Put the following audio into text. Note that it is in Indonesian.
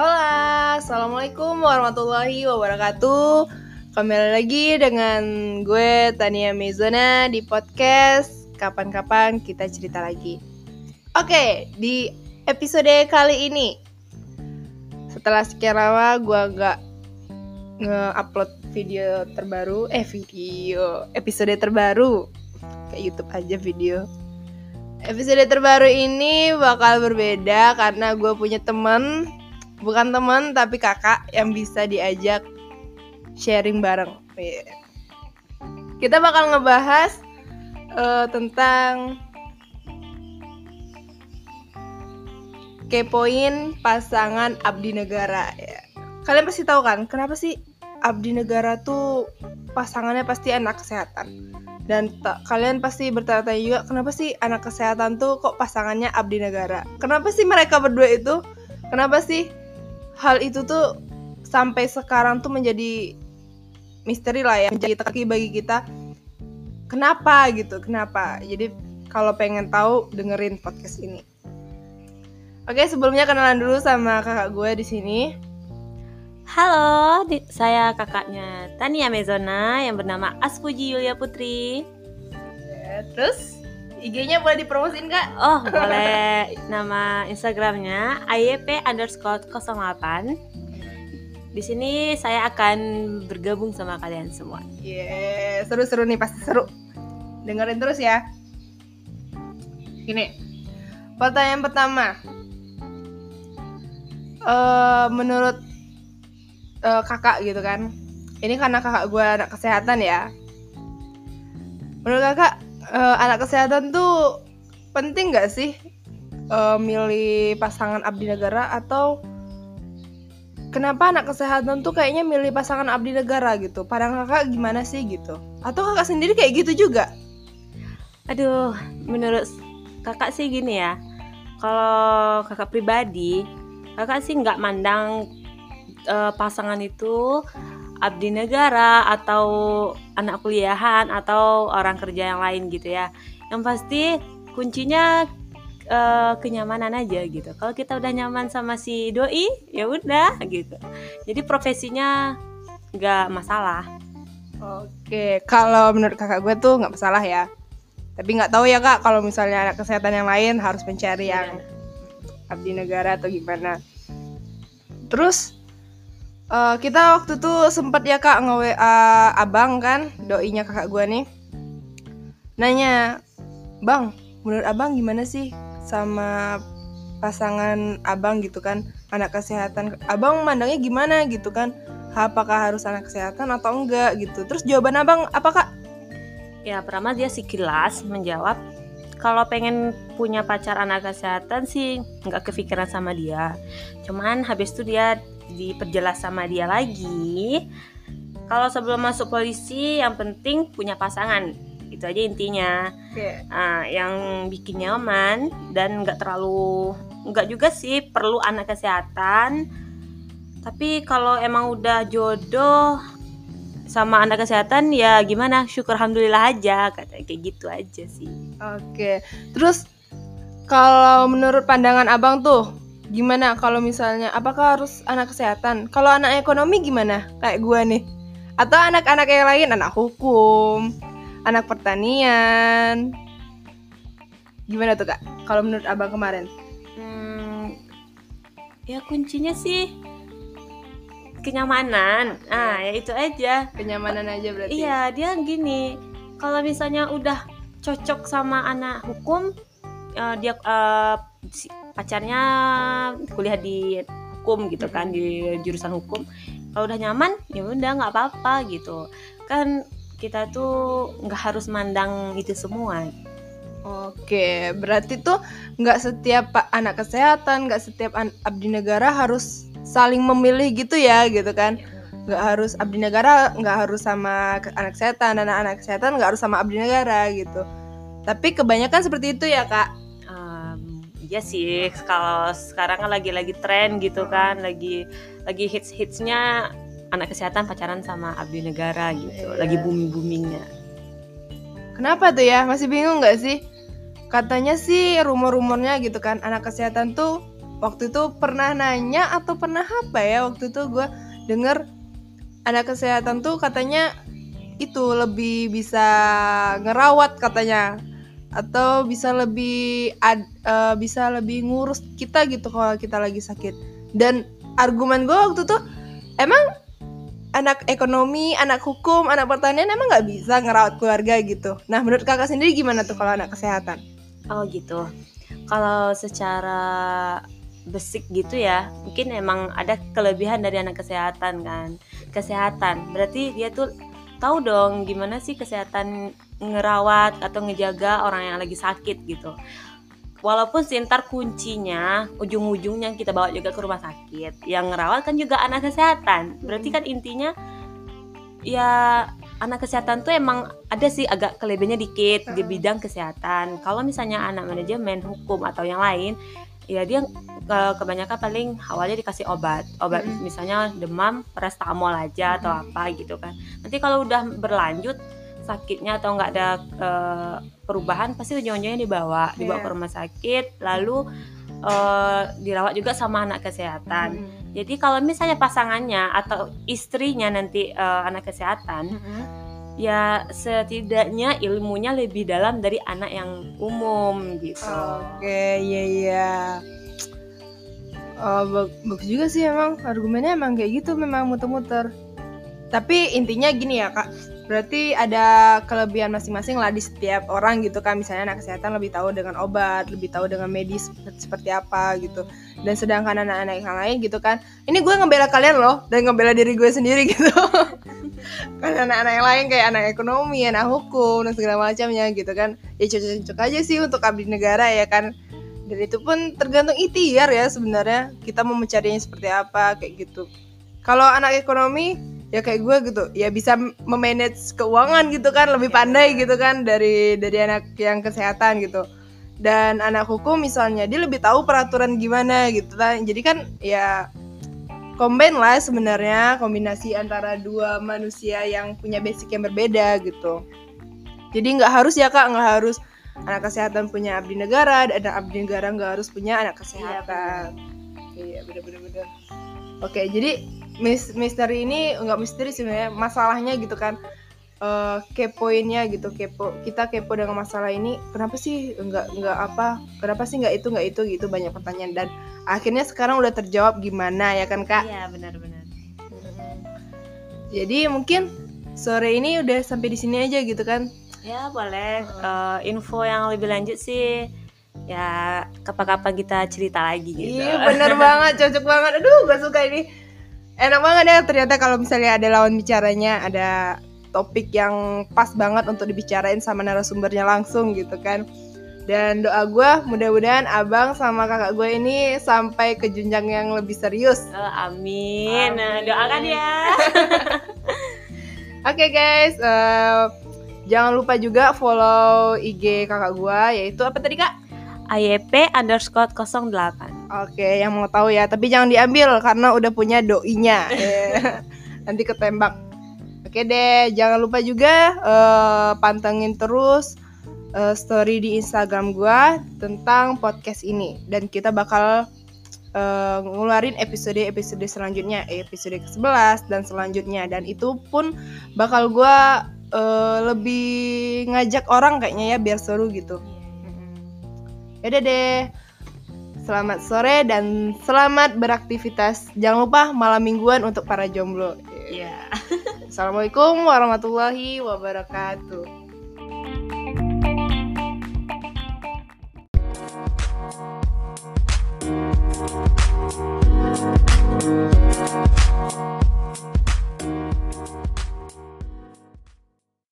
Hola, Assalamualaikum warahmatullahi wabarakatuh. Kembali lagi dengan gue Tania Mezona di podcast Kapan-kapan kita cerita lagi. Oke, di episode kali ini Setelah sekian lama gue gak nge-upload video terbaru Eh video, episode terbaru. Kayak Youtube aja video. Episode terbaru ini bakal berbeda karena gue punya temen bukan teman tapi kakak yang bisa diajak sharing bareng. Yeah. Kita bakal ngebahas uh, tentang kepoin pasangan abdi negara ya. Kalian pasti tahu kan kenapa sih abdi negara tuh pasangannya pasti anak kesehatan. Dan kalian pasti bertanya-tanya juga kenapa sih anak kesehatan tuh kok pasangannya abdi negara? Kenapa sih mereka berdua itu? Kenapa sih hal itu tuh sampai sekarang tuh menjadi misteri lah ya, menjadi teki bagi kita. Kenapa gitu? Kenapa? Jadi kalau pengen tahu dengerin podcast ini. Oke, sebelumnya kenalan dulu sama kakak gue di sini. Halo, di, saya kakaknya Tania Mezona yang bernama Aspuji Yulia Putri. Ya, terus IG-nya boleh dipromosin kak? Oh boleh, nama Instagramnya ayp underscore 08 Di sini saya akan bergabung sama kalian semua. Yeah, seru-seru nih pasti seru. Dengerin terus ya. Gini, pertanyaan pertama. Uh, Menurut uh, kakak gitu kan. Ini karena kakak gue anak kesehatan ya. Menurut kakak uh, anak kesehatan tuh penting gak sih uh, milih pasangan abdi negara? Atau kenapa anak kesehatan tuh kayaknya milih pasangan abdi negara gitu? Padahal kakak gimana sih gitu? Atau kakak sendiri kayak gitu juga? Aduh menurut kakak sih gini ya. Kalau kakak pribadi kakak sih nggak mandang uh, pasangan itu abdi negara atau anak kuliahan atau orang kerja yang lain gitu ya. Yang pasti kuncinya uh, kenyamanan aja gitu. Kalau kita udah nyaman sama si doi, ya udah gitu. Jadi profesinya nggak masalah. Oke, kalau menurut kakak gue tuh nggak masalah ya. Tapi nggak tahu ya kak, kalau misalnya anak kesehatan yang lain harus mencari yang abdi negara atau gimana. Terus Uh, kita waktu itu sempat ya kak nge WA abang kan, doinya kakak gue nih. Nanya, bang, menurut abang gimana sih sama pasangan abang gitu kan, anak kesehatan. Abang mandangnya gimana gitu kan? Apakah harus anak kesehatan atau enggak gitu? Terus jawaban abang apa kak? Ya pertama dia sekilas menjawab kalau pengen punya pacar anak kesehatan sih nggak kepikiran sama dia. Cuman habis itu dia diperjelas sama dia lagi kalau sebelum masuk polisi yang penting punya pasangan. Itu aja intinya. Yeah. nah, yang bikin nyaman dan nggak terlalu nggak juga sih perlu anak kesehatan. Tapi kalau emang udah jodoh sama anak kesehatan ya gimana? Syukur alhamdulillah aja kata kayak gitu aja sih. Oke. Okay. terus kalau menurut pandangan abang tuh gimana? Kalau misalnya apakah harus anak kesehatan? Kalau anak ekonomi gimana? Kayak gue nih. Atau anak-anak yang lain? Anak hukum anak pertanian. Gimana tuh kak? Kalau menurut abang kemarin? Hmm, ya kuncinya sih kenyamanan. Ah ya itu aja. Kenyamanan aja berarti. Iya dia gini. Kalau misalnya udah cocok sama anak hukum uh, dia uh, pacarnya kuliah di hukum gitu kan di jurusan hukum. Kalau udah nyaman ya udah nggak apa-apa gitu. Kan kita tuh nggak harus mandang itu semua. Oke, berarti tuh nggak setiap anak kesehatan, nggak setiap abdi negara harus saling memilih gitu ya, gitu kan? Nggak harus abdi negara, nggak harus sama anak kesehatan, dan anak kesehatan nggak harus sama abdi negara gitu. Tapi kebanyakan seperti itu ya kak iya sih kalau sekarang kan lagi-lagi tren gitu kan lagi lagi hits hitsnya anak kesehatan pacaran sama abdi negara gitu yeah. lagi booming boomingnya kenapa tuh ya? Masih bingung nggak sih? Katanya sih rumor-rumornya gitu kan anak kesehatan tuh waktu itu pernah nanya atau pernah apa ya? Waktu itu gue denger anak kesehatan tuh katanya itu lebih bisa ngerawat katanya atau bisa lebih ad, uh, bisa lebih ngurus kita gitu kalau kita lagi sakit dan argumen gue waktu tuh emang anak ekonomi, anak hukum, anak pertanian emang nggak bisa ngerawat keluarga gitu. Nah menurut kakak sendiri gimana tuh kalau anak kesehatan? Oh gitu. Kalau secara basic gitu ya, mungkin emang ada kelebihan dari anak kesehatan kan. Kesehatan berarti dia tuh tahu dong gimana sih kesehatan ngerawat atau ngejaga orang yang lagi sakit gitu. Walaupun sih ntar kuncinya ujung-ujungnya kita bawa juga ke rumah sakit. Yang ngerawat kan juga anak kesehatan. Berarti kan intinya ya anak kesehatan tuh emang ada sih agak kelebihannya dikit di bidang kesehatan. Kalau misalnya anak manajemen hukum atau yang lain ya dia ke, kebanyakan paling awalnya dikasih obat. Obat mm -hmm. misalnya demam paracetamol aja atau apa gitu kan. Nanti kalau udah berlanjut sakitnya atau nggak ada uh, perubahan pasti ujung-ujungnya dibawa dibawa yeah. ke rumah sakit lalu uh, dirawat juga sama anak kesehatan mm. jadi kalau misalnya pasangannya atau istrinya nanti uh, anak kesehatan mm -hmm. ya setidaknya ilmunya lebih dalam dari anak yang umum gitu oke okay, iya iya Oh, bagus juga sih emang argumennya emang kayak gitu memang muter-muter. Tapi intinya gini ya kak, berarti ada kelebihan masing-masing lah di setiap orang gitu kan. Misalnya anak kesehatan lebih tahu dengan obat lebih tahu dengan medis seperti apa gitu. Dan sedangkan anak-anak yang lain gitu kan ini gue ngebela kalian loh dan ngebela diri gue sendiri gitu. Kan anak-anak yang lain kayak anak ekonomi anak hukum dan segala macamnya gitu kan. Ya cocok-cocok aja sih untuk abdi negara ya kan. Dan itu pun tergantung ikhtiar ya sebenarnya. Kita mau mencarinya seperti apa kayak gitu. Kalau anak ekonomi ya kayak gue gitu. Ya bisa memanage keuangan gitu kan lebih pandai gitu kan dari dari anak yang kesehatan gitu. Dan anak hukum misalnya dia lebih tahu peraturan gimana gitu kan. Jadi kan ya combine lah sebenarnya kombinasi antara dua manusia yang punya basic yang berbeda gitu. Jadi nggak harus ya kak nggak harus anak kesehatan punya abdi negara dan abdi negara nggak harus punya anak kesehatan. Iya bener-bener oke jadi mis misteri ini enggak misteri sebenarnya masalahnya gitu kan. Uh, kepoinnya gitu kepo kita kepo dengan masalah ini kenapa sih enggak enggak apa kenapa sih enggak itu enggak itu gitu banyak pertanyaan. Dan akhirnya sekarang udah terjawab gimana ya kan kak? Iya benar-benar jadi mungkin sore ini udah sampai di sini aja gitu kan? Ya boleh. Uh, info yang lebih lanjut sih ya kapan-kapan kita cerita lagi gitu. Iya bener banget cocok banget. Aduh gue suka ini enak banget ya ternyata kalau misalnya ada lawan bicaranya ada topik yang pas banget untuk dibicarain sama narasumbernya langsung gitu kan. Dan doa gue mudah-mudahan abang sama kakak gue ini sampai ke jenjang yang lebih serius. Oh, amin. Nah, amin. doakan ya. Oke okay, guys uh, jangan lupa juga follow IG kakak gue yaitu apa tadi kak? AYP underscore 08 Oke, yang mau tahu ya, tapi jangan diambil karena udah punya doinya. Nanti ketembak. Oke deh, jangan lupa juga uh, pantengin terus uh, story di Instagram gua tentang podcast ini dan kita bakal uh, ngeluarin episode-episode selanjutnya, episode ke-11 dan selanjutnya dan itu pun bakal gua uh, lebih ngajak orang kayaknya ya biar seru gitu. Yaudah deh. Selamat sore dan selamat beraktivitas. Jangan lupa malam mingguan untuk para jomblo. Iya. Yeah. Assalamualaikum warahmatullahi wabarakatuh.